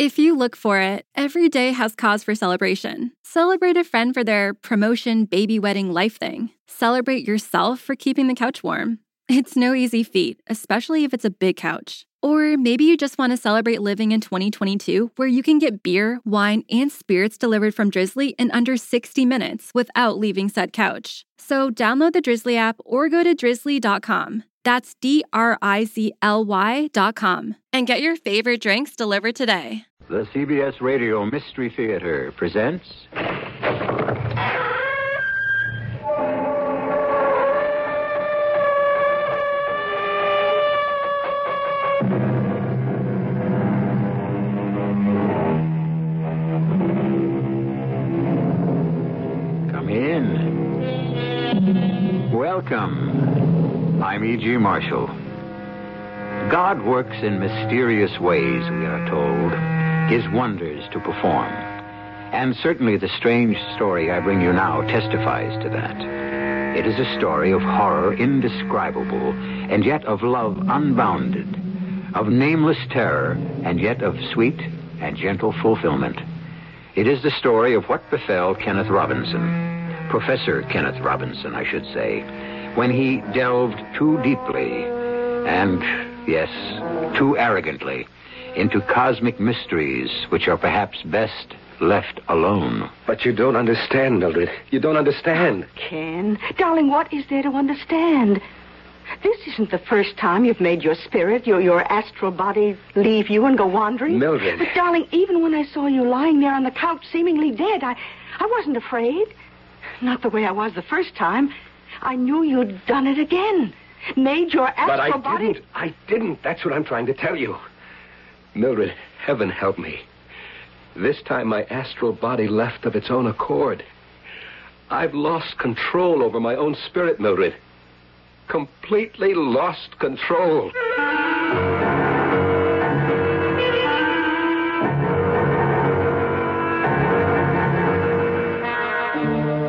If you look for it, every day has cause for celebration. Celebrate a friend for their promotion, baby wedding, life thing. Celebrate yourself for keeping the couch warm. It's no easy feat, especially if it's a big couch. Or maybe you just want to celebrate living in 2022 where you can get beer, wine, and spirits delivered from Drizzly in under 60 minutes without leaving said couch. So download the Drizzly app or go to drizzly.com. That's D R I Z L Y dot com. and get your favorite drinks delivered today. The CBS Radio Mystery Theater presents. Come in. Welcome. I'm E.G. Marshall. God works in mysterious ways, we are told, his wonders to perform. And certainly the strange story I bring you now testifies to that. It is a story of horror indescribable, and yet of love unbounded, of nameless terror, and yet of sweet and gentle fulfillment. It is the story of what befell Kenneth Robinson, Professor Kenneth Robinson, I should say, when he delved too deeply and, yes, too arrogantly into cosmic mysteries which are perhaps best left alone. But you don't understand, Mildred. You don't understand. Ken, darling, what is there to understand? This isn't the first time you've made your spirit, your, your astral body, leave you and go wandering. Mildred. But, darling, even when I saw you lying there on the couch, seemingly dead, I, I wasn't afraid. Not the way I was the first time. I knew you'd done it again. Made your astral But I body. didn't. I didn't. That's what I'm trying to tell you. Mildred, heaven help me. This time my astral body left of its own accord. I've lost control over my own spirit, Mildred. Completely lost control.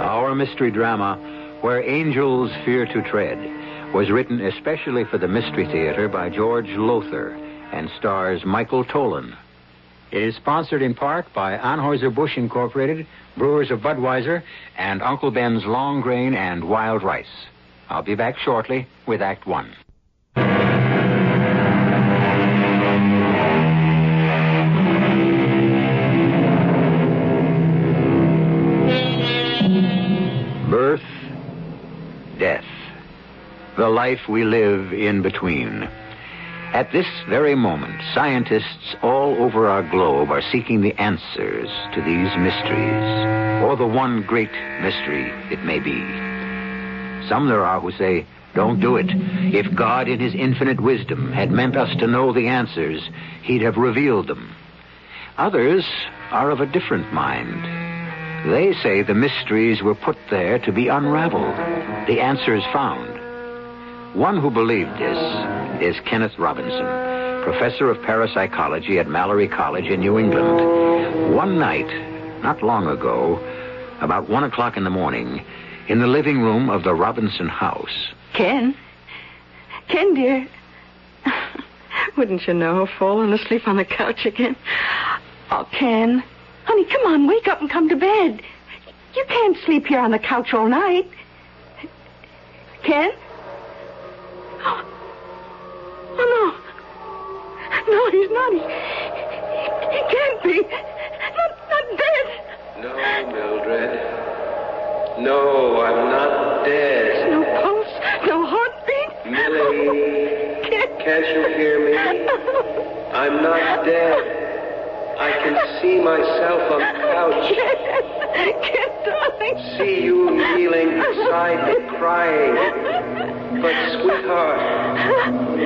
Our mystery drama, Where Angels Fear to Tread, was written especially for the Mystery Theater by George Lowther and stars Michael Tolan. It is sponsored in part by Anheuser-Busch Incorporated, Brewers of Budweiser, and Uncle Ben's Long Grain and Wild Rice. I'll be back shortly with Act One. Birth, death, the life we live in between. At this very moment, scientists all over our globe are seeking the answers to these mysteries, or the one great mystery it may be. Some there are who say, don't do it. If God, in his infinite wisdom, had meant us to know the answers, he'd have revealed them. Others are of a different mind. They say the mysteries were put there to be unraveled, the answers found. One who believed this is Kenneth Robinson, professor of parapsychology at Mallory College in New England. One night, not long ago, about one o'clock in the morning, in the living room of the Robinson house, Ken? Ken, dear. Wouldn't you know? Fallen asleep on the couch again. Oh, Ken. Honey, come on, wake up and come to bed. You can't sleep here on the couch all night. Ken? Oh, oh no. No, he's not. He, he can't be. Not, not dead. No, Mildred. No, I'm not dead. No pulse, no heartbeat. Millie. Ken. Can't you hear me? I'm not dead. I can see myself on the couch. Ken, darling. See you kneeling beside me crying. But, sweetheart,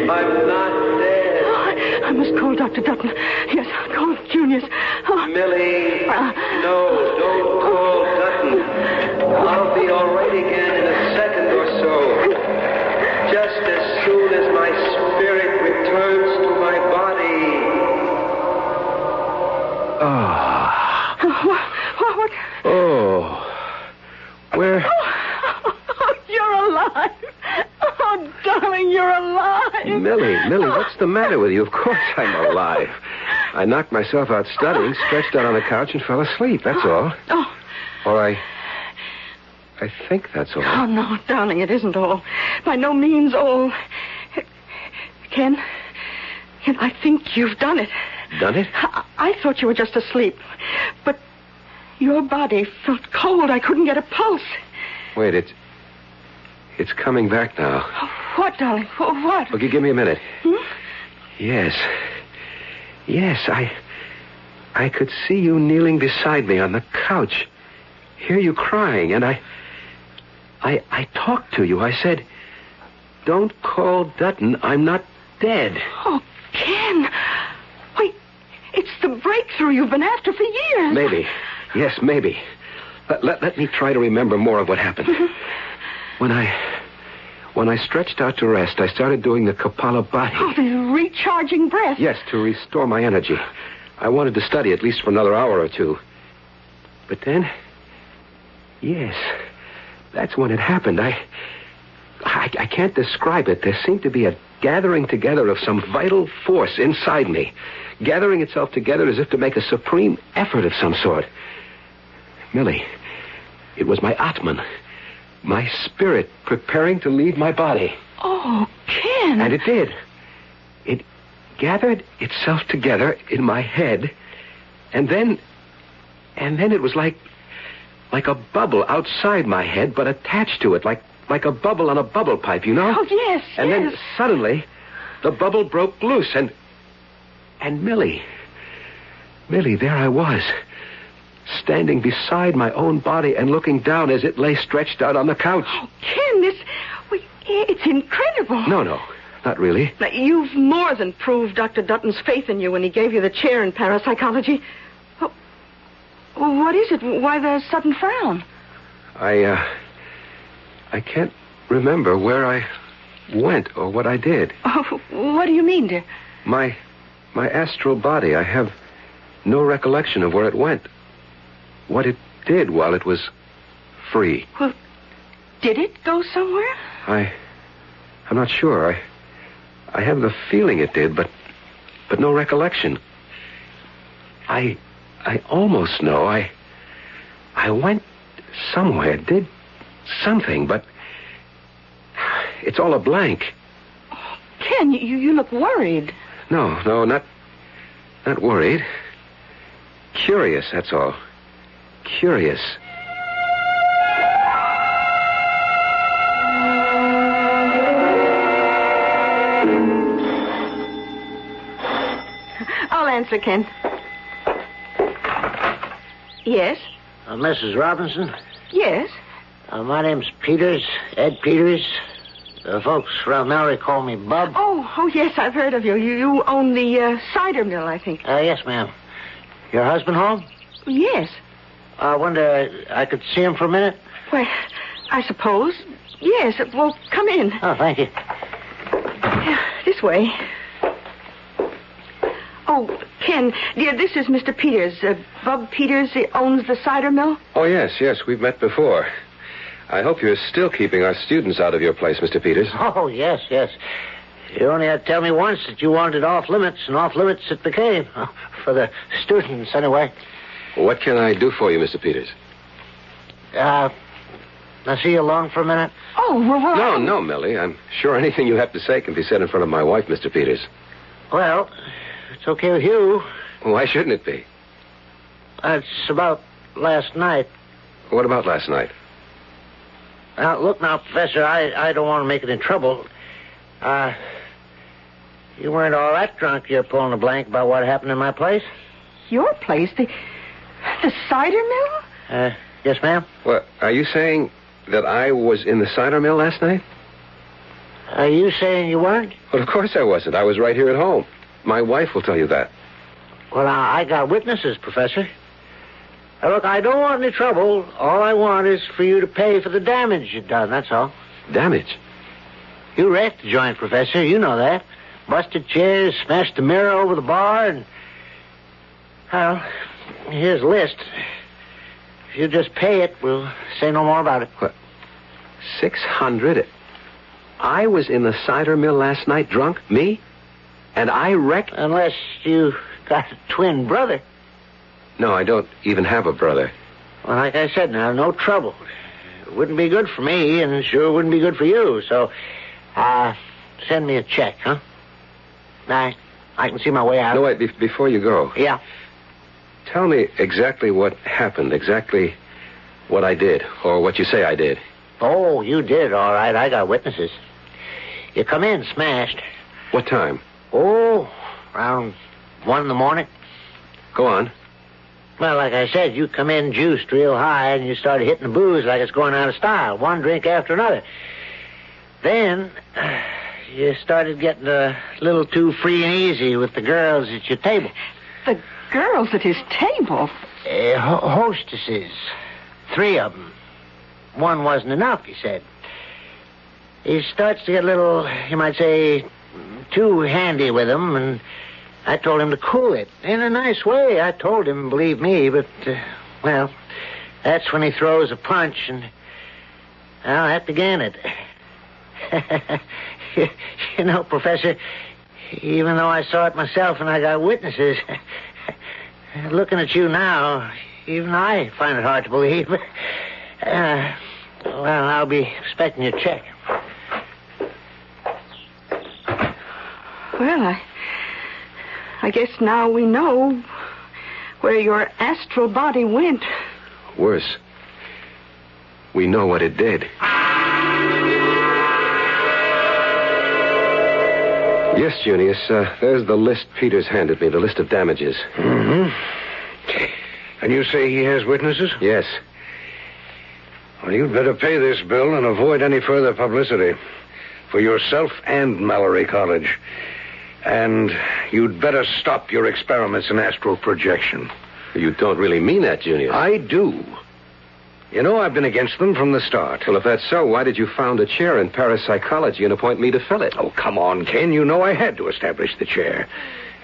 I'm not dead. I must call Dr. Dutton. Yes, I'll call Junius. Oh, Millie, uh. no, don't call Dutton. I'll be all right again in a second or so. Just as soon as my spirit returns to my body. Ah. what, what? Oh. Where? Oh, you're alive. Oh, darling, you're alive. Millie, Millie, what's the matter with you? Of course I'm alive. I knocked myself out studying, stretched out on the couch, and fell asleep. That's all. Oh, Or I. I think that's all. oh no, darling, it isn't all. By no means all. Ken, Ken, I think you've done it. Done it? I, I thought you were just asleep, but your body felt cold. I couldn't get a pulse. Wait, it's. It's coming back now. What, darling? Wh- What? Okay, give me a minute. Hmm? Yes. Yes, I. I could see you kneeling beside me on the couch. Hear you crying, and I. I. I talked to you. I said, Don't call Dutton. I'm not dead. Oh, it's the breakthrough you've been after for years. Maybe. Yes, maybe. Let, let, let me try to remember more of what happened. when I. When I stretched out to rest, I started doing the Kapala Kapalabhati. Oh, the recharging breath. Yes, to restore my energy. I wanted to study at least for another hour or two. But then, yes, that's when it happened. I, I, I can't describe it. There seemed to be a gathering together of some vital force inside me, gathering itself together as if to make a supreme effort of some sort. Millie, it was my Atman, my spirit preparing to leave my body. Oh, Ken. And it did. It gathered itself together in my head, and then. And then it was like. like a bubble outside my head, but attached to it, like like a bubble on a bubble pipe, you know? Oh, yes, And yes. then suddenly, the bubble broke loose, and. And Millie. Millie, there I was. Standing beside my own body and looking down as it lay stretched out on the couch. Oh, Ken, this. It's incredible. No, no, not really. Now, you've more than proved Dr. Dutton's faith in you when he gave you the chair in parapsychology. Oh, what is it? Why the sudden frown? I, uh. I can't remember where I went or what I did. Oh, what do you mean, dear? My. my astral body, I have no recollection of where it went. What it did while it was free. Well, did it go somewhere? I. I'm not sure. I. I have the feeling it did, but. but no recollection. I. I almost know. I. I went somewhere, did something, but. It's all a blank. Ken, you, you look worried. No, no, not. not worried. Curious, that's all. Curious. I'll answer, Ken. Yes? Uh, Mrs. Robinson, Yes? Uh, my name's Peters, Ed Peters. The folks around Mallory call me Bub. Oh, oh, yes, I've heard of you. You, you own the uh, cider mill, I think. Uh, yes, ma'am. Your husband home? Yes. I wonder I could see him for a minute. Well, I suppose. Yes. Well, come in. Oh, thank you. Yeah, This way. Oh, Ken, dear, this is Mr. Peters. Uh, Bub Peters he owns the cider mill. Oh, yes, yes, we've met before. I hope you're still keeping our students out of your place, Mr. Peters. Oh, yes, yes. You only had to tell me once that you wanted off limits, and off limits it became. Uh, For the students, anyway. What can I do for you, Mr. Peters? Uh, I see you alone for a minute. Oh, well, well No, no, Millie. I'm sure anything you have to say can be said in front of my wife, Mr. Peters. Well, it's okay with you. Why shouldn't it be? It's about last night. What about last night? Now, look now, Professor, I, I don't want to make it in trouble. Uh, you weren't all that drunk you're pulling a blank about what happened in my place? Your place, the, the cider mill? Uh, yes, ma'am? What, are you saying that I was in the cider mill last night? Are you saying you weren't? Well, of course I wasn't. I was right here at home. My wife will tell you that. Well, now, I got witnesses, Professor. Now, look, I don't want any trouble. All I want is for you to pay for the damage you've done, that's all. Damage? You wrecked the joint, Professor. You know that. Busted chairs, smashed the mirror over the bar, and. Well, here's a list. If you just pay it, we'll say no more about it. What? Six hundred. I was in the cider mill last night drunk, me? And I wrecked. Unless you got a twin brother. No, I don't even have a brother. Well, like I said, now, no trouble. It wouldn't be good for me, and it sure wouldn't be good for you. So, uh, send me a check, huh? I, I can see my way out. No, wait, be- before you go, Yeah. tell me exactly what happened, exactly what I did, or what you say I did. Oh, you did, all right. I got witnesses. You come in smashed. What time? Oh, around one in the morning. Go on. Well, like I said, you come in juiced real high and you start hitting the booze like it's going out of style, one drink after another. Then you started getting a little too free and easy with the girls at your table. The girls at his table. Uh, ho- hostesses. Three of them. One wasn't enough, he said. He starts to get a little, you might say, too handy with them, and I told him to cool it. In a nice way, I told him, believe me, but, uh, well, that's when he throws a punch, and, well, that began it. you know, Professor, even though I saw it myself and I got witnesses, looking at you now, even I find it hard to believe. Uh, well, I'll be expecting your check. Well, I. I guess now we know where your astral body went. Worse. We know what it did. Yes, Junius. Uh, there's the list Peters handed me, the list of damages. Mm-hmm. And you say he has witnesses? Yes. Well, you'd better pay this bill and avoid any further publicity. For yourself and Mallory College. And you'd better stop your experiments in astral projection. You don't really mean that, Junius. I do. You know, I've been against them from the start. Well, if that's so, why did you found a chair in parapsychology and appoint me to fill it? Oh, come on, Ken. You know I had to establish the chair.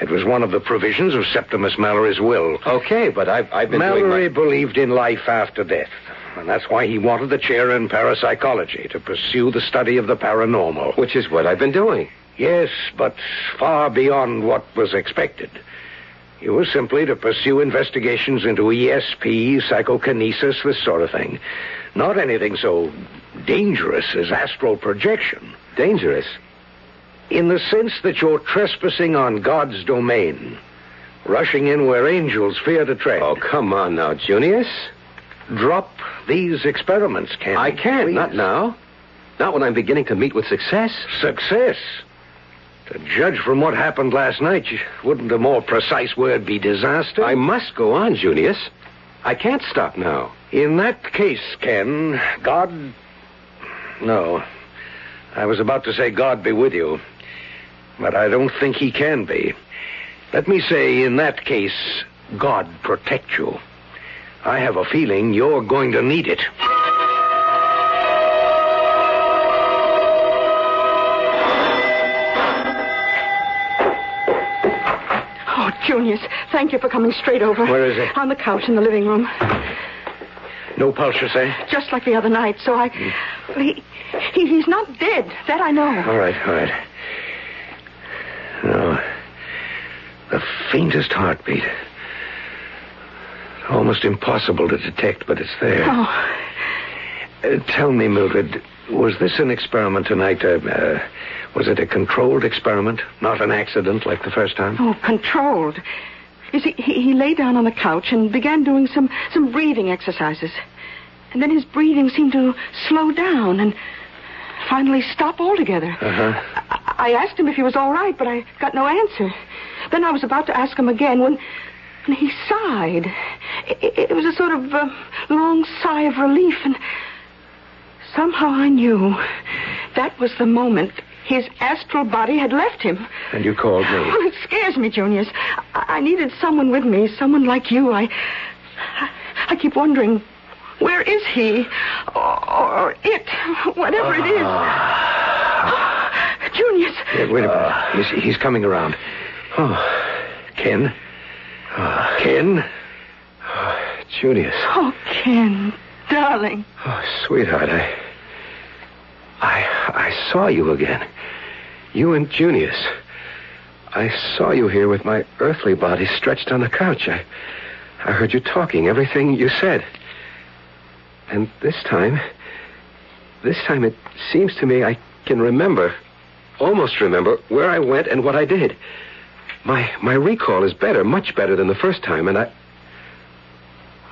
It was one of the provisions of Septimus Mallory's will. Okay, but I've, I've been Mallory doing believed in life after death. And that's why he wanted the chair in parapsychology to pursue the study of the paranormal. Which is what I've been doing. Yes, but far beyond what was expected. You were simply to pursue investigations into ESP, psychokinesis, this sort of thing. Not anything so dangerous as astral projection. Dangerous. In the sense that you're trespassing on God's domain, rushing in where angels fear to tread. Oh, come on now, Junius. Drop these experiments, Ken. I can't. Please. Not now. Not when I'm beginning to meet with success. Success. To judge from what happened last night, wouldn't a more precise word be disaster? I must go on, Junius. I can't stop now. In that case, Ken, God. No. I was about to say God be with you. But I don't think he can be. Let me say, in that case, God protect you. I have a feeling you're going to need it. Junius, thank you for coming straight over. Where is it? On the couch in the living room. No pulse, you say? Just like the other night, so I. He, he, he's not dead. That I know. All right, all right. No. The faintest heartbeat. Almost impossible to detect, but it's there. Oh, Uh, tell me, Mildred, was this an experiment tonight? Uh, uh, was it a controlled experiment, not an accident like the first time? oh, controlled. You see, he, he lay down on the couch and began doing some, some breathing exercises. And then his breathing seemed to slow down and finally stop altogether. Uh-huh. I, I asked him if he was all right, but I got no answer. Then I was about to ask him again when, when he sighed. It, it was a sort of uh, long sigh of relief, and somehow I knew that was the moment his astral body had left him. And you called me. Well, it scares me, Junius. I, I needed someone with me, someone like you. I, I, I keep wondering, where is he, or, or it, whatever it is? Ah. Junius, Yeah, wait a minute. He's, he's coming around. Oh, Ken. Oh, Ken. Oh, Junius. oh Ken, darling. Oh, sweetheart, I. I. I saw you again. You and Junius. I saw you here with my earthly body stretched on the couch. I, I heard you talking, everything you said. And this time, this time it seems to me I can remember, almost remember, where I went and what I did. My my recall is better, much better than the first time, and I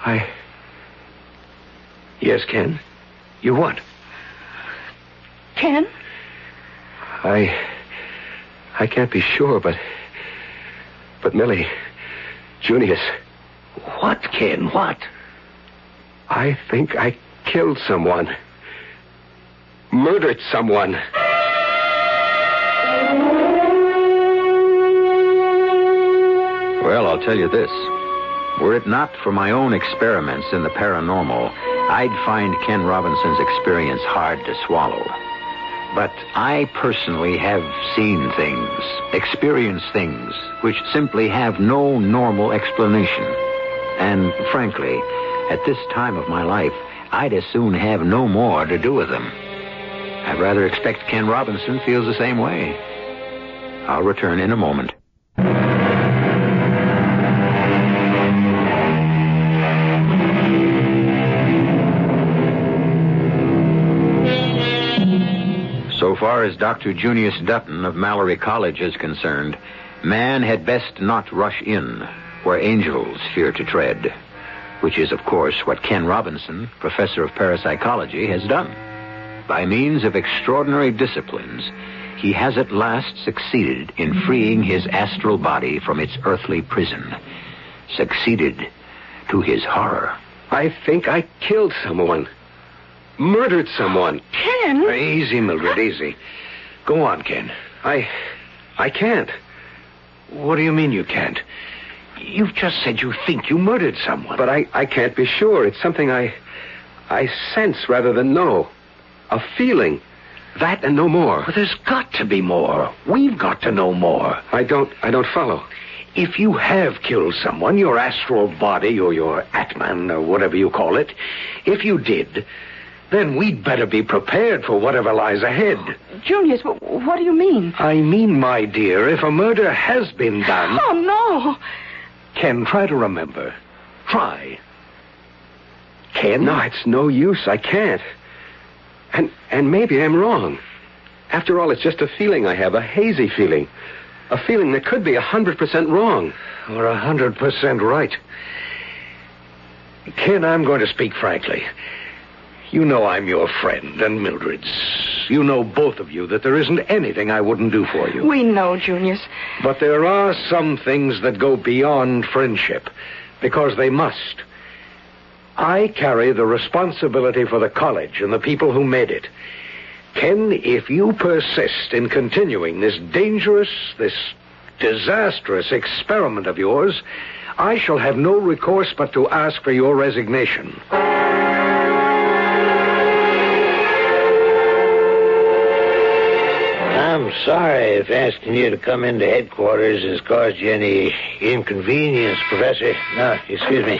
I Yes, Ken. You what? Ken? I I can't be sure, but but Millie, Junius, What, Ken? What? I think I killed someone. Murdered someone. Well, I'll tell you this. Were it not for my own experiments in the paranormal, I'd find Ken Robinson's experience hard to swallow. But I personally have seen things, experienced things, which simply have no normal explanation. And frankly, at this time of my life, I'd as soon have no more to do with them. I'd rather expect Ken Robinson feels the same way. I'll return in a moment. Far as Dr. Junius Dutton of Mallory College is concerned, man had best not rush in where angels fear to tread, which is, of course, what Ken Robinson, professor of parapsychology, has done. By means of extraordinary disciplines, he has at last succeeded in freeing his astral body from its earthly prison. Succeeded to his horror. I think I killed someone. Murdered someone. Ken? Easy, Mildred, easy. Go on, Ken. I I can't. What do you mean you can't? You've just said you think you murdered someone. But I, I can't be sure. It's something I I sense rather than know. A feeling. That and no more. But there's got to be more. We've got to know more. I don't I don't follow. If you have killed someone, your astral body or your Atman or whatever you call it, if you did, then we'd better be prepared for whatever lies ahead. Junius, what do you mean? I mean, my dear, if a murder has been done. Oh, no. Ken, try to remember. Try. Ken? No, it's no use. I can't. And and maybe I'm wrong. After all, it's just a feeling I have, a hazy feeling. A feeling that could be a hundred percent wrong. Or a hundred percent right. Ken, I'm going to speak frankly. You know I'm your friend and Mildred's. You know, both of you, that there isn't anything I wouldn't do for you. We know, Junius. But there are some things that go beyond friendship, because they must. I carry the responsibility for the college and the people who made it. Ken, if you persist in continuing this dangerous, this disastrous experiment of yours, I shall have no recourse but to ask for your resignation. I'm sorry if asking you to come into headquarters has caused you any inconvenience, Professor. No, excuse me.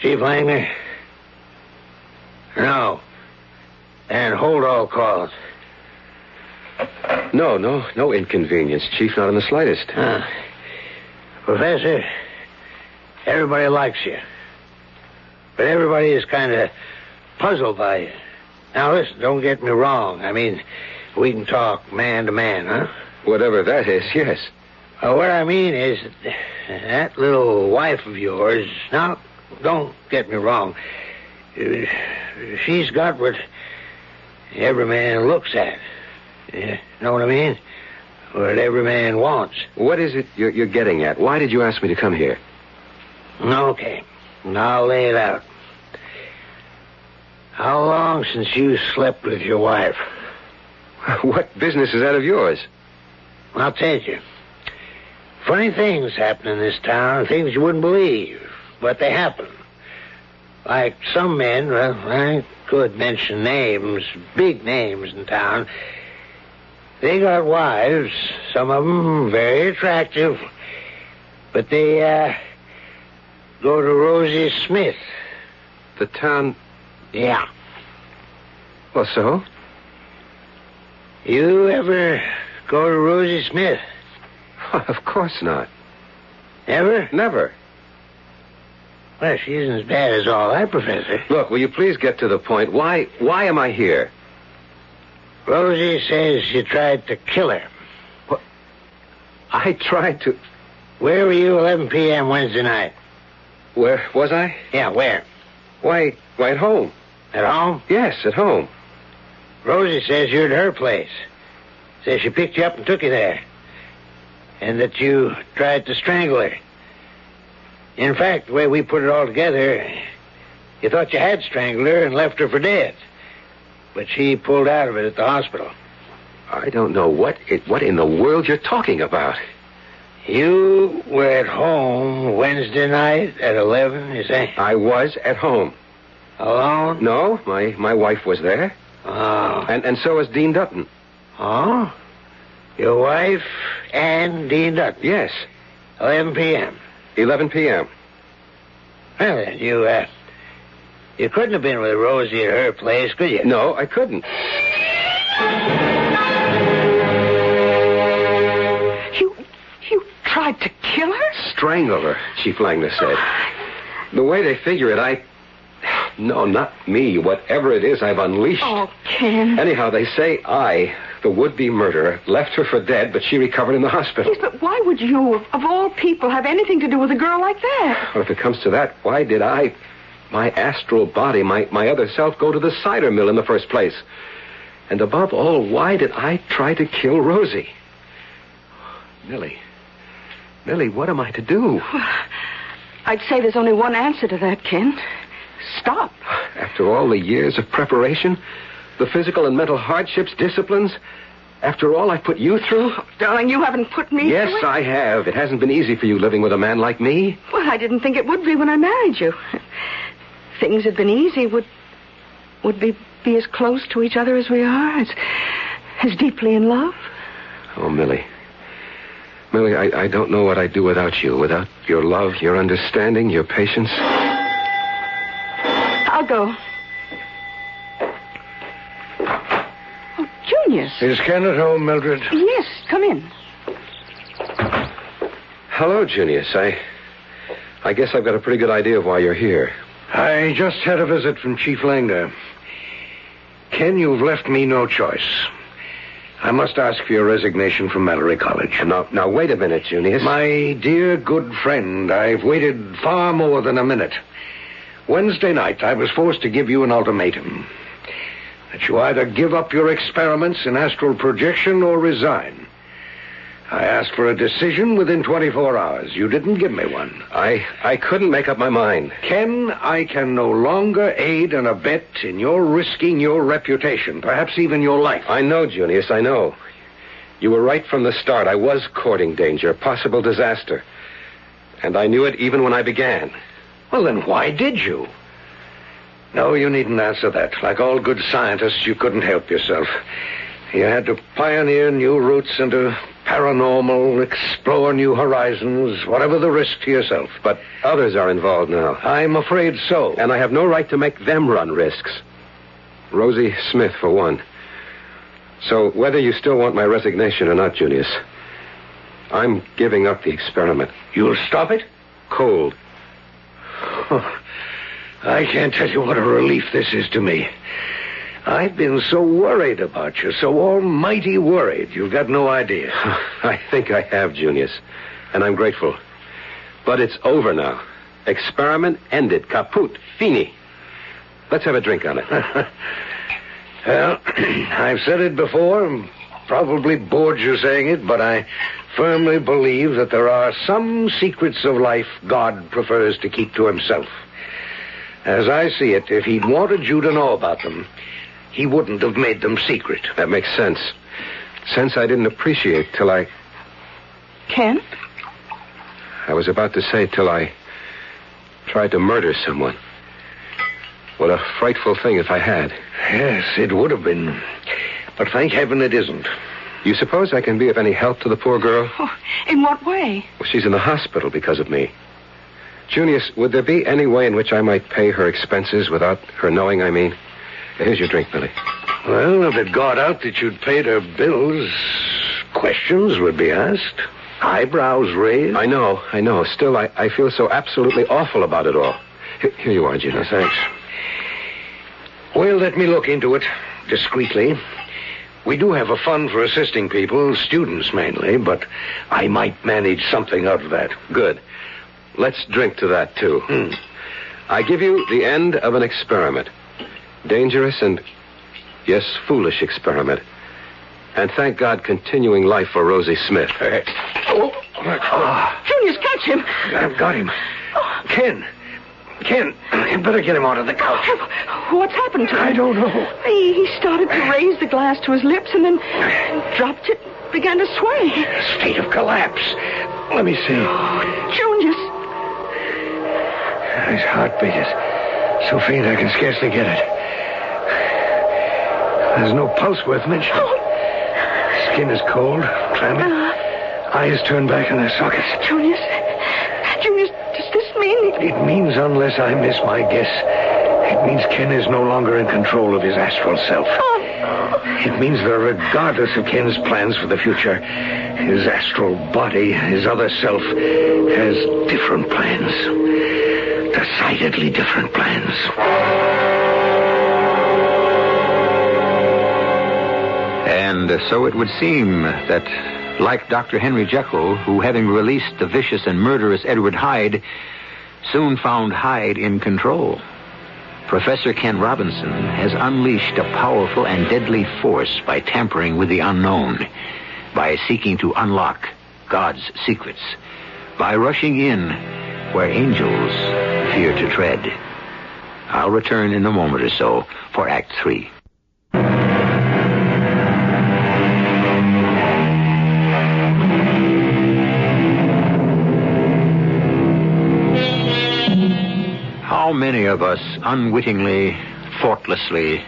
Chief Langner? No. And hold all calls. No, no, no inconvenience, Chief, not in the slightest. Huh. Professor, everybody likes you. But everybody is kind of puzzled by you. Now, listen, don't get me wrong. I mean, we can talk man to man, huh? Whatever that is, yes. Uh, what I mean is, that little wife of yours, now, don't get me wrong. Uh, She's got what every man looks at. You know what I mean? What every man wants. What is it you're, you're getting at? Why did you ask me to come here? Okay. I'll lay it out. How long since you slept with your wife? What business is that of yours? I'll tell you. Funny things happen in this town, things you wouldn't believe, but they happen. Like some men, well, I could mention names, big names in town. They got wives, some of them very attractive, but they, uh, go to Rosie Smith. The town. Yeah. Well, so? You ever go to Rosie Smith? Of course not. Ever? Never. Well, she isn't as bad as all that, Professor. Look, will you please get to the point? Why why am I here? Rosie says you tried to kill her. What? I tried to Where were you 11 p.m. Wednesday night? Where was I? Yeah, where? Why why at home. At home? Yes, at home. Rosie says you're at her place. Says she picked you up and took you there. And that you tried to strangle her. In fact, the way we put it all together, you thought you had strangled her and left her for dead. But she pulled out of it at the hospital. I don't know what it, what in the world you're talking about. You were at home Wednesday night at 11, you say? I was at home. Alone? No, my my wife was there, Oh. and and so was Dean Dutton. Oh? Your wife and Dean Dutton. Yes, 11 p.m. 11 p.m. Well, then, you, uh, you couldn't have been with Rosie at her place, could you? No, I couldn't. You, you tried to kill her? Strangle her, Chief Langner said. The way they figure it, I. No, not me. Whatever it is I've unleashed. Oh, Ken. Anyhow, they say I, the would-be murderer, left her for dead, but she recovered in the hospital. Yes, but why would you, of, of all people, have anything to do with a girl like that? Well, if it comes to that, why did I, my astral body, my, my other self, go to the cider mill in the first place? And above all, why did I try to kill Rosie? Millie. Millie, what am I to do? I'd say there's only one answer to that, Ken. Stop. After all the years of preparation, the physical and mental hardships, disciplines, after all I've put you through? Oh, darling, you haven't put me Yes, through it. I have. It hasn't been easy for you living with a man like me. Well, I didn't think it would be when I married you. Things had been easy. Would would we be as close to each other as we are? As, as deeply in love? Oh, Millie. Millie, I, I don't know what I'd do without you, without your love, your understanding, your patience. I'll go. Oh, Junius. Is Ken at home, Mildred? Yes, come in. Hello, Junius. I. I guess I've got a pretty good idea of why you're here. I just had a visit from Chief Langner. Ken, you've left me no choice. I must ask for your resignation from Mallory College. Now, now, wait a minute, Junius. My dear good friend, I've waited far more than a minute. Wednesday night, I was forced to give you an ultimatum. That you either give up your experiments in astral projection or resign. I asked for a decision within 24 hours. You didn't give me one. I I couldn't make up my mind. Ken, I can no longer aid and abet in your risking your reputation, perhaps even your life. I know, Junius, I know. You were right from the start. I was courting danger, possible disaster. And I knew it even when I began. Well, then why did you? No, you needn't answer that. Like all good scientists, you couldn't help yourself. You had to pioneer new routes into paranormal, explore new horizons, whatever the risk to yourself. But others are involved now. I'm afraid so. And I have no right to make them run risks. Rosie Smith, for one. So, whether you still want my resignation or not, Junius, I'm giving up the experiment. You'll stop it? Cold. Oh, I can't tell you what a relief this is to me. I've been so worried about you, so almighty worried. You've got no idea. I think I have, Junius. And I'm grateful. But it's over now. Experiment ended. Kaput. Fini. Let's have a drink on it. Well, I've said it before, probably bored you saying it, but I firmly believe that there are some secrets of life God prefers to keep to himself. As I see it, if he'd wanted you to know about them, he wouldn't have made them secret. that makes sense. Sense I didn't appreciate till I. Ken? I was about to say till I tried to murder someone. What a frightful thing if I had. Yes, it would have been. But thank heaven it isn't. You suppose I can be of any help to the poor girl? Oh, in what way? Well, she's in the hospital because of me. Junius, would there be any way in which I might pay her expenses without her knowing, I mean? Here's your drink, Billy. Well, if it got out that you'd paid her bills, questions would be asked. eyebrows raised. I know, I know. Still, I, I feel so absolutely awful about it all. Here, here you are, Junius. Thanks. Well, let me look into it discreetly. We do have a fund for assisting people, students mainly, but I might manage something out of that. Good. Let's drink to that, too. Hmm. I give you the end of an experiment. Dangerous and, yes, foolish experiment. And thank God, continuing life for Rosie Smith. Oh, ah, Junius, catch him. I've got him. Ken. Ken, you better get him out of the couch. Oh, what's happened to him? I don't know. He, he started to raise the glass to his lips and then dropped it, began to sway. State of collapse. Let me see. Oh, Junius, His heartbeat is so faint I can scarcely get it. There's no pulse worth mentioning. Oh. Skin is cold, clammy. Uh. Eyes turned back in their sockets. Junius, Junius, does this mean? It means, unless I miss my guess, it means Ken is no longer in control of his astral self. Oh. It means that regardless of Ken's plans for the future, his astral body, his other self, has different plans. Decidedly different plans. And so it would seem that, like Dr. Henry Jekyll, who, having released the vicious and murderous Edward Hyde, soon found Hyde in control. Professor Ken Robinson has unleashed a powerful and deadly force by tampering with the unknown, by seeking to unlock God's secrets, by rushing in where angels fear to tread. I'll return in a moment or so for Act Three. How many of us unwittingly, thoughtlessly,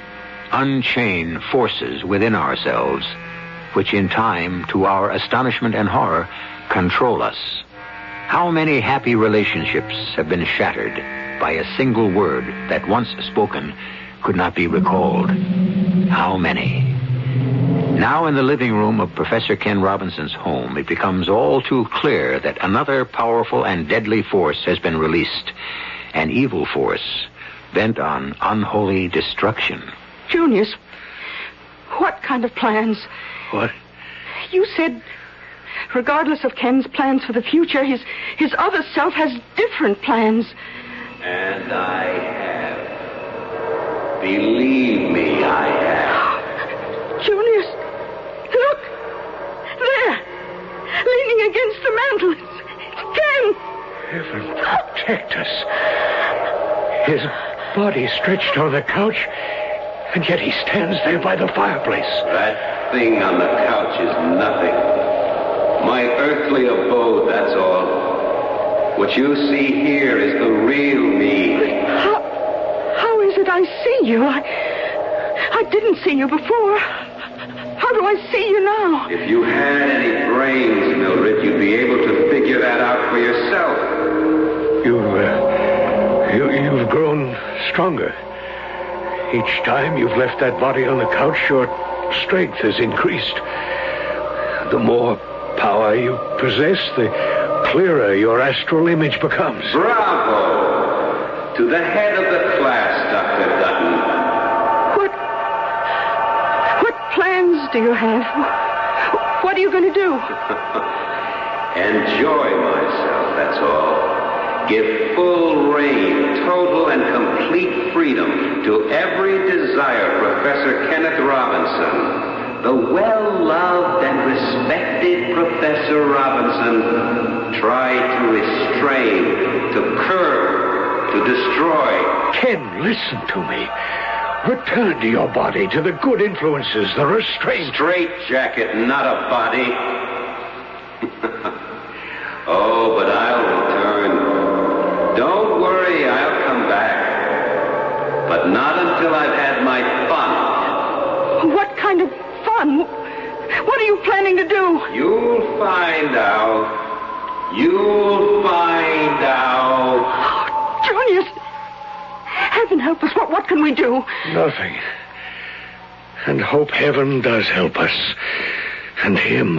unchain forces within ourselves, which in time, to our astonishment and horror, control us? How many happy relationships have been shattered by a single word that once spoken could not be recalled? How many? Now, in the living room of Professor Ken Robinson's home, it becomes all too clear that another powerful and deadly force has been released. An evil force bent on unholy destruction. Junius, what kind of plans? What? You said, regardless of Ken's plans for the future, his his other self has different plans. And I have. Believe me, I have. Junius, look, there, leaning against the mantel. It's, it's Ken. Heaven protect us. His body stretched on the couch, and yet he stands there by the fireplace. That thing on the couch is nothing. My earthly abode, that's all. What you see here is the real me. How, how is it I see you? I, I didn't see you before. How do I see you now? If you had any brains, Mildred, you'd be able to figure that out for yourself. You, uh, you, you've grown stronger. Each time you've left that body on the couch, your strength has increased. The more power you possess, the clearer your astral image becomes. Bravo! To the head of the class, Dr. Dutton. What, what plans do you have? What are you going to do? Enjoy myself, that's all. Give full reign, total and complete freedom to every desire, Professor Kenneth Robinson. The well-loved and respected Professor Robinson tried to restrain, to curb, to destroy. Ken, listen to me. Return to your body, to the good influences, the restraint. Straight jacket, not a body. oh, but I'll return. Don't worry, I'll come back. But not until I've had my fun. What kind of fun? What are you planning to do? You'll find out. You'll find out heaven help us. What, what can we do? Nothing. And hope heaven does help us. And him.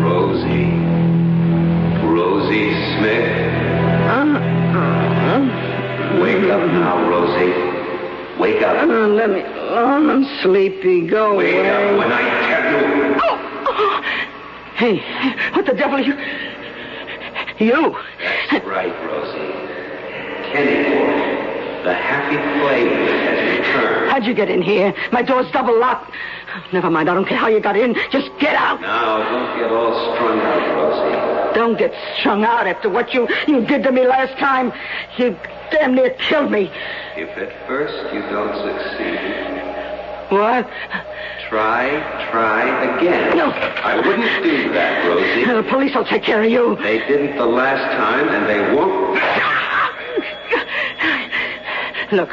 Rosie. Rosie Smith. Ah, ah, ah. Wake up now, Rosie. Wake up. Uh, let me. Oh, I'm sleepy. Go Wake away. Wake up when I Hey, what the devil are you? You. That's right, Rosie. Kenny boy. The happy flame has returned. How'd you get in here? My door's double locked. Never mind, I don't care how you got in. Just get out. Now, don't get all strung out, Rosie. Don't get strung out after what you, you did to me last time. You damn near killed me. If at first you don't succeed, What? try, try again. No. I wouldn't do that, Rosie. The police will take care of you. They didn't the last time, and they won't. Look,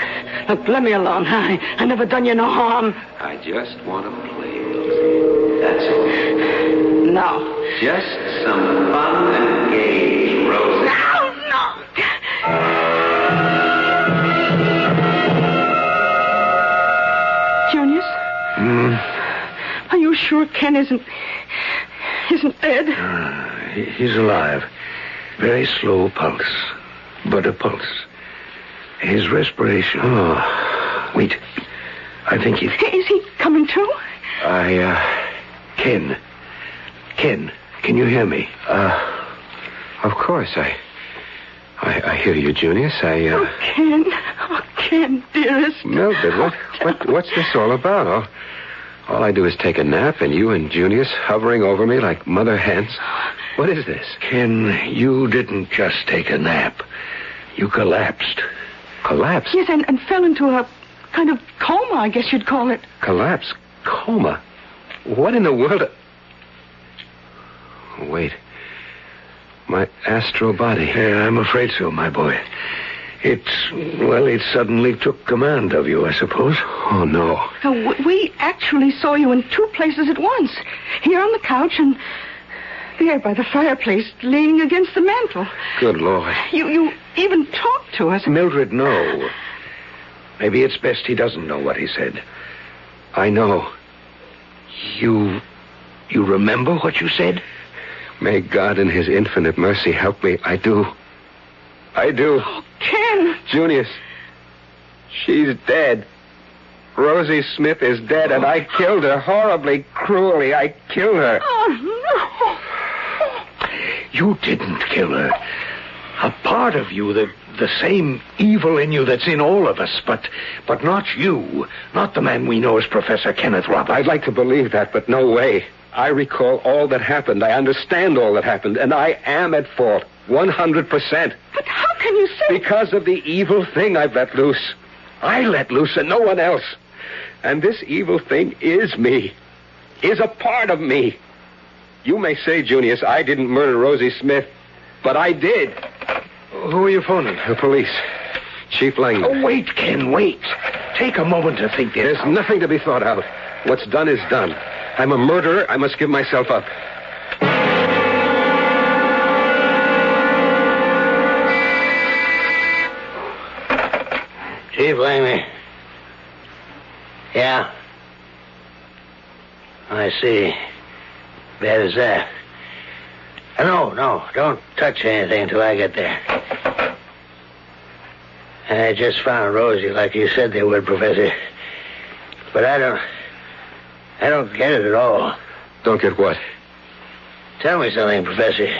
look, let me alone. I, I never done you no harm. I just want to play, Rosie. That's all. No. Just some fun and games, Rosie. No, no. Are you sure Ken isn't isn't dead? He- He's alive. Very slow pulse, but a pulse. His respiration. Oh, wait. I think he. Is he coming to? I, uh. Ken. Ken, can you hear me? Uh, of course, I, I, I hear you, Junius. I, uh... Oh, uh, Ken. Oh, Ken, dearest. Mildred, what, what, what's this all about? All, all I do is take a nap, and you and Junius hovering over me like mother hens. What is this? Ken, you didn't just take a nap. You collapsed. Collapsed? Yes, and, and fell into a kind of coma, I guess you'd call it. Collapse? Coma? What in the world? Wait. My astral body. Yeah, I'm afraid so, my boy. It's, well, it suddenly took command of you, I suppose. Oh, no. Uh, w- we actually saw you in two places at once. Here on the couch and there by the fireplace, leaning against the mantel. Good Lord. You you even talked to us. Mildred, no. Maybe it's best he doesn't know what he said. I know. You. You remember what you said? May God in his infinite mercy help me. I do. I do. Oh, Ken! Junius, she's dead. Rosie Smith is dead, and I killed her horribly, cruelly. I killed her. Oh, no. You didn't kill her. A part of you, the the same evil in you that's in all of us, but but not you, not the man we know as Professor Kenneth Roberts. I'd like to believe that, but no way. I recall all that happened. I understand all that happened, and I am at fault. 100%. But how can you say... Because of the evil thing I've let loose. I let loose and no one else. And this evil thing is me. Is a part of me. You may say, Junius, I didn't murder Rosie Smith, but I did. Who are you phoning? The police. Chief Langman. Oh, wait, Ken, wait. Take a moment to think this. There's out. nothing to be thought out. What's done is done. I'm a murderer. I must give myself up. Chief me. Yeah. I see. Bad as that. No, no, don't touch anything until I get there. I just found Rosie like you said they would, Professor. But I don't. I don't get it at all. Don't get what? Tell me something, Professor.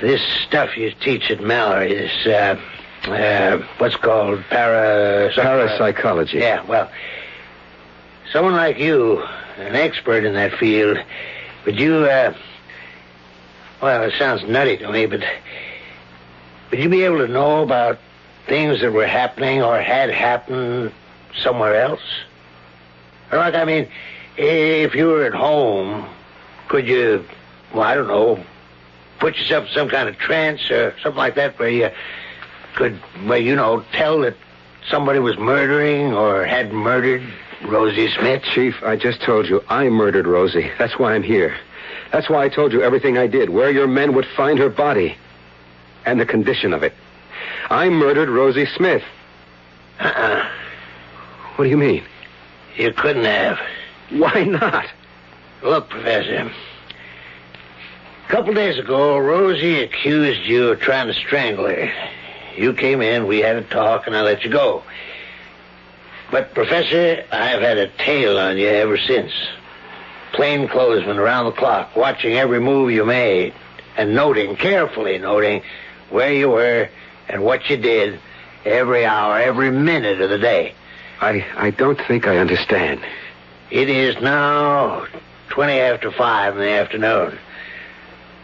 This stuff you teach at Mallory, this, uh, uh, what's called para... Parapsychology. Yeah, well, someone like you, an expert in that field, would you, uh, well, it sounds nutty to me, but would you be able to know about things that were happening or had happened somewhere else? Or like, I mean, if you were at home, could you, well, I don't know, put yourself in some kind of trance or something like that where you could, well, you know, tell that somebody was murdering or had murdered Rosie Smith? Chief, I just told you I murdered Rosie. That's why I'm here. That's why I told you everything I did, where your men would find her body, and the condition of it. I murdered Rosie Smith. Uh-uh. What do you mean? You couldn't have. Why not? Look, Professor. A couple days ago, Rosie accused you of trying to strangle her. You came in, we had a talk, and I let you go. But, Professor, I've had a tail on you ever since. Plainclothesman around the clock, watching every move you made, and noting, carefully noting, where you were and what you did every hour, every minute of the day. I, I don't think I understand. It is now 20 after 5 in the afternoon.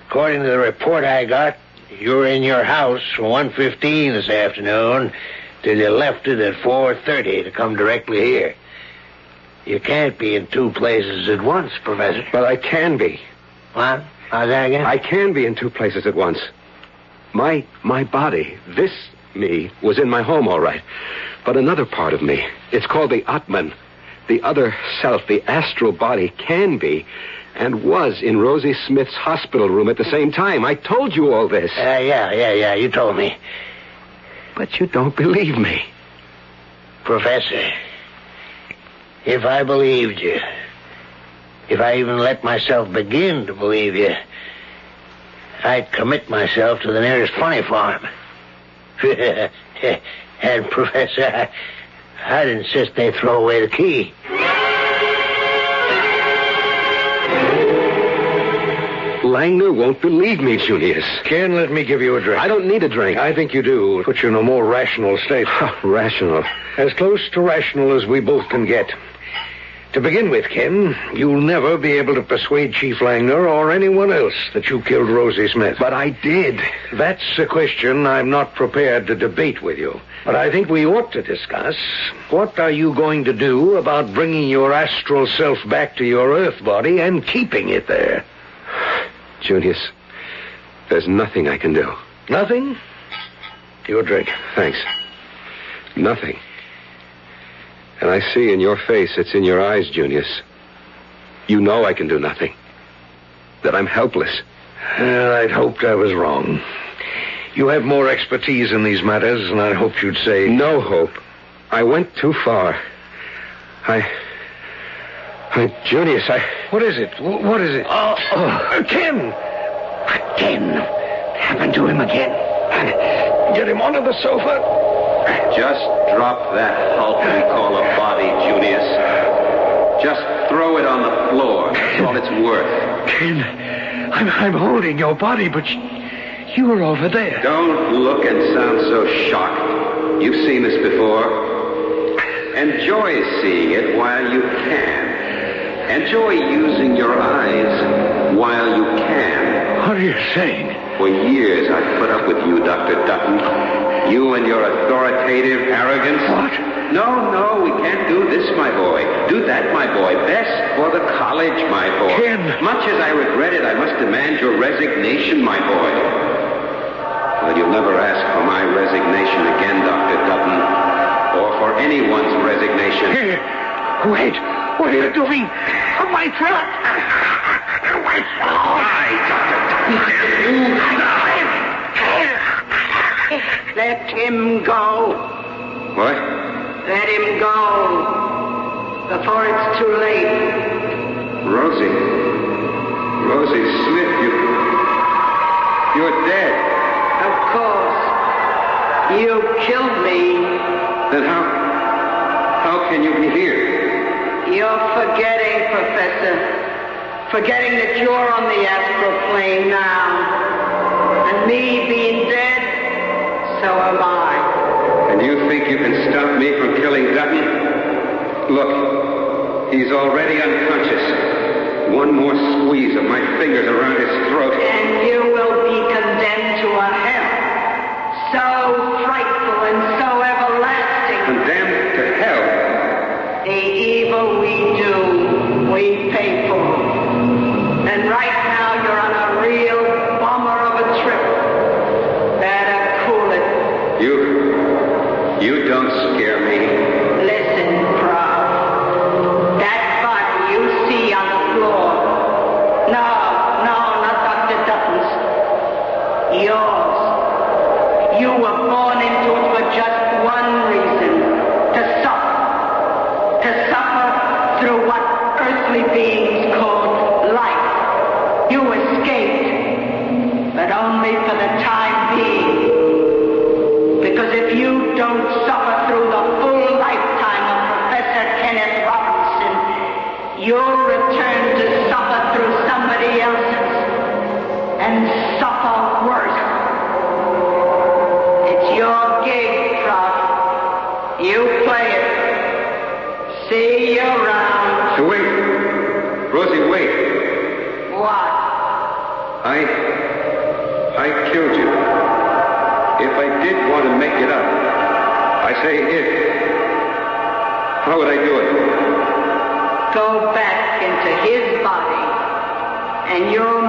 According to the report I got, you were in your house from 1.15 this afternoon till you left it at 4.30 to come directly here. You can't be in two places at once, Professor. Well, I can be. What? How's that again? I can be in two places at once. My my body, this me, was in my home, all right. But another part of me, it's called the Atman. The other self, the astral body, can be and was in Rosie Smith's hospital room at the same time. I told you all this. Uh, yeah, yeah, yeah, you told me. But you don't believe me. Professor, if I believed you, if I even let myself begin to believe you, I'd commit myself to the nearest funny farm. and, Professor, I, I'd insist they throw away the key. Langner won't believe me, Junius. Ken, let me give you a drink. I don't need a drink. I think you do. Put you in a more rational state. Rational. As close to rational as we both can get. To begin with, Ken, you'll never be able to persuade Chief Langner or anyone else that you killed Rosie Smith. But I did. That's a question I'm not prepared to debate with you. But I think we ought to discuss what are you going to do about bringing your astral self back to your Earth body and keeping it there? Junius, there's nothing I can do. Nothing? Your drink. Thanks. Nothing. And I see in your face, it's in your eyes, Junius. You know I can do nothing. That I'm helpless. Well, I'd hoped I was wrong. You have more expertise in these matters, and I hoped you'd say. No hope. I went too far. I. I. Junius, I. What is it? Wh- What is it? Oh, Uh, Ken! Ken, happened to him again. Get him onto the sofa. Just drop that hulk we call a body, Junius. Just throw it on the floor. That's all it's worth. Ken, I'm, I'm holding your body, but you were over there. Don't look and sound so shocked. You've seen this before. Enjoy seeing it while you can. Enjoy using your eyes while you can. What are you saying? For years I've put up with you, Dr. Dutton. You and your authoritative arrogance. What? No, no, we can't do this, my boy. Do that, my boy. Best for the college, my boy. Ken. Much as I regret it, I must demand your resignation, my boy. Well, you'll never ask for my resignation again, Dr. Dutton. Or for anyone's resignation. Here. Wait. What are you doing? My throat. My throat. Let him go. What? Let him go. Before it's too late. Rosie. Rosie Smith, you. You're dead. Of course. You killed me. Then how. How can you be here? You're forgetting, Professor. Forgetting that you're on the astral plane now. And me being dead, so am I. And you think you can stop me from killing Dutton? Look, he's already unconscious. One more squeeze of my fingers around his throat. And you will be condemned to a hell. So frightful and so We do, we pay for. And right now you're on a real bummer of a trip. Better cool it. You. You don't scare me. Listen, Prof. That body you see on the floor. No, no, not Dr. Dutton's. Yours.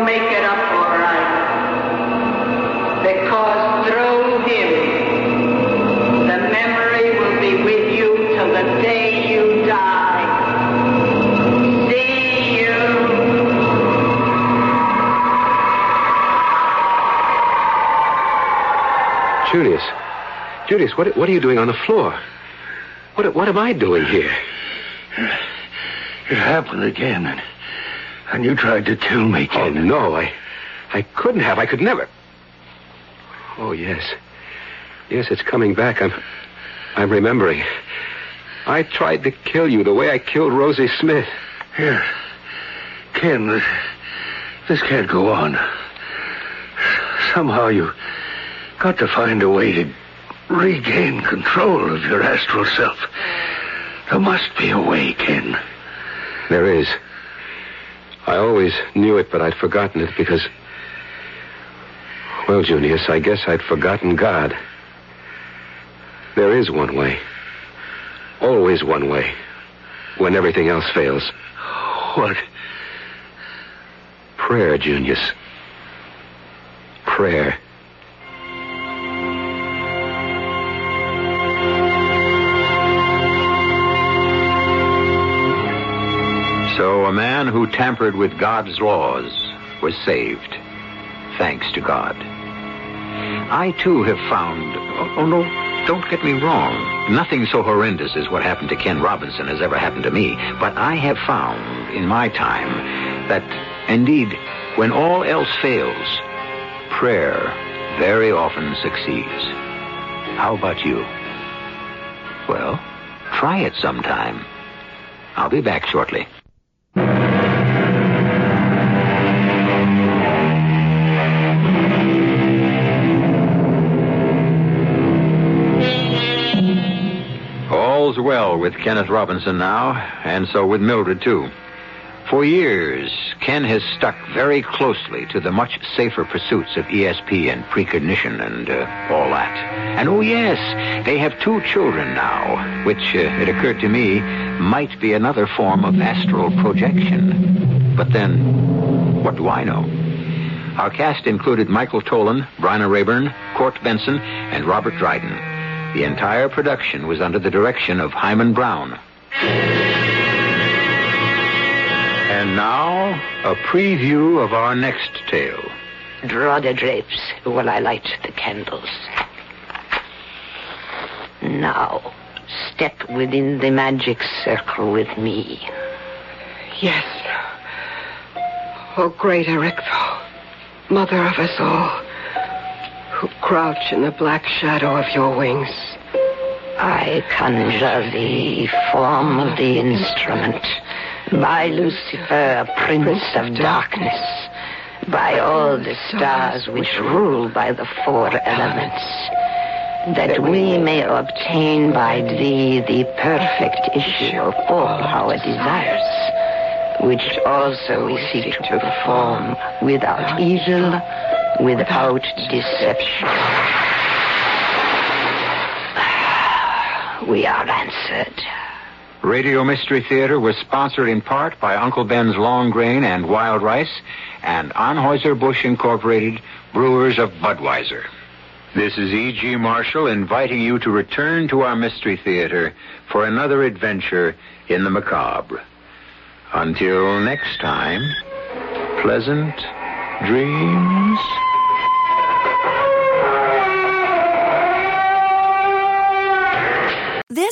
Make it up all right. Because through him, the memory will be with you till the day you die. See you. Junius. Junius, what, what are you doing on the floor? What, what am I doing here? It happened again, and, you tried to kill me, Oh, Ken. no, I, I couldn't have. I could never. Oh, yes. Yes, it's coming back. I'm, I'm remembering. I tried to kill you the way I killed Rosie Smith. Here. Ken, this, this can't go on. Somehow you got to find a way to regain control of your astral self. There must be a way, Ken. There is. I always knew it, but I'd forgotten it because. Well, Junius, I guess I'd forgotten God. There is one way. Always one way. When everything else fails. What? Prayer, Junius. Prayer. A man who tampered with God's laws was saved. Thanks to God. I too have found. Oh, oh, no, don't get me wrong. Nothing so horrendous as what happened to Ken Robinson has ever happened to me. But I have found in my time that, indeed, when all else fails, prayer very often succeeds. How about you? Well, try it sometime. I'll be back shortly. Kenneth Robinson now, and so with Mildred, too. For years, Ken has stuck very closely to the much safer pursuits of ESP and precognition and uh, all that. And oh, yes, they have two children now, which, uh, it occurred to me, might be another form of astral projection. But then, what do I know? Our cast included Michael Tolan, Bryna Raeburn, Court Benson, and Robert Dryden. The entire production was under the direction of Himan Brown. And now, a preview of our next tale. Draw the drapes while I light the candles. Now, step within the magic circle with me. Yes. Oh, great Erichtho, mother of us all, who crouch in the black shadow of your wings. I conjure thee, form of the instrument, by Lucifer, prince of darkness, by all the stars which rule by the four elements, that we may obtain by thee the perfect issue of all our desires, which also we seek to perform without evil, without deception. We are answered. Radio Mystery Theater was sponsored in part by Uncle Ben's Long Grain and Wild Rice and Anheuser-Busch Incorporated, brewers of Budweiser. This is E.G. Marshall inviting you to return to our Mystery Theater for another adventure in the macabre. Until next time, pleasant dreams.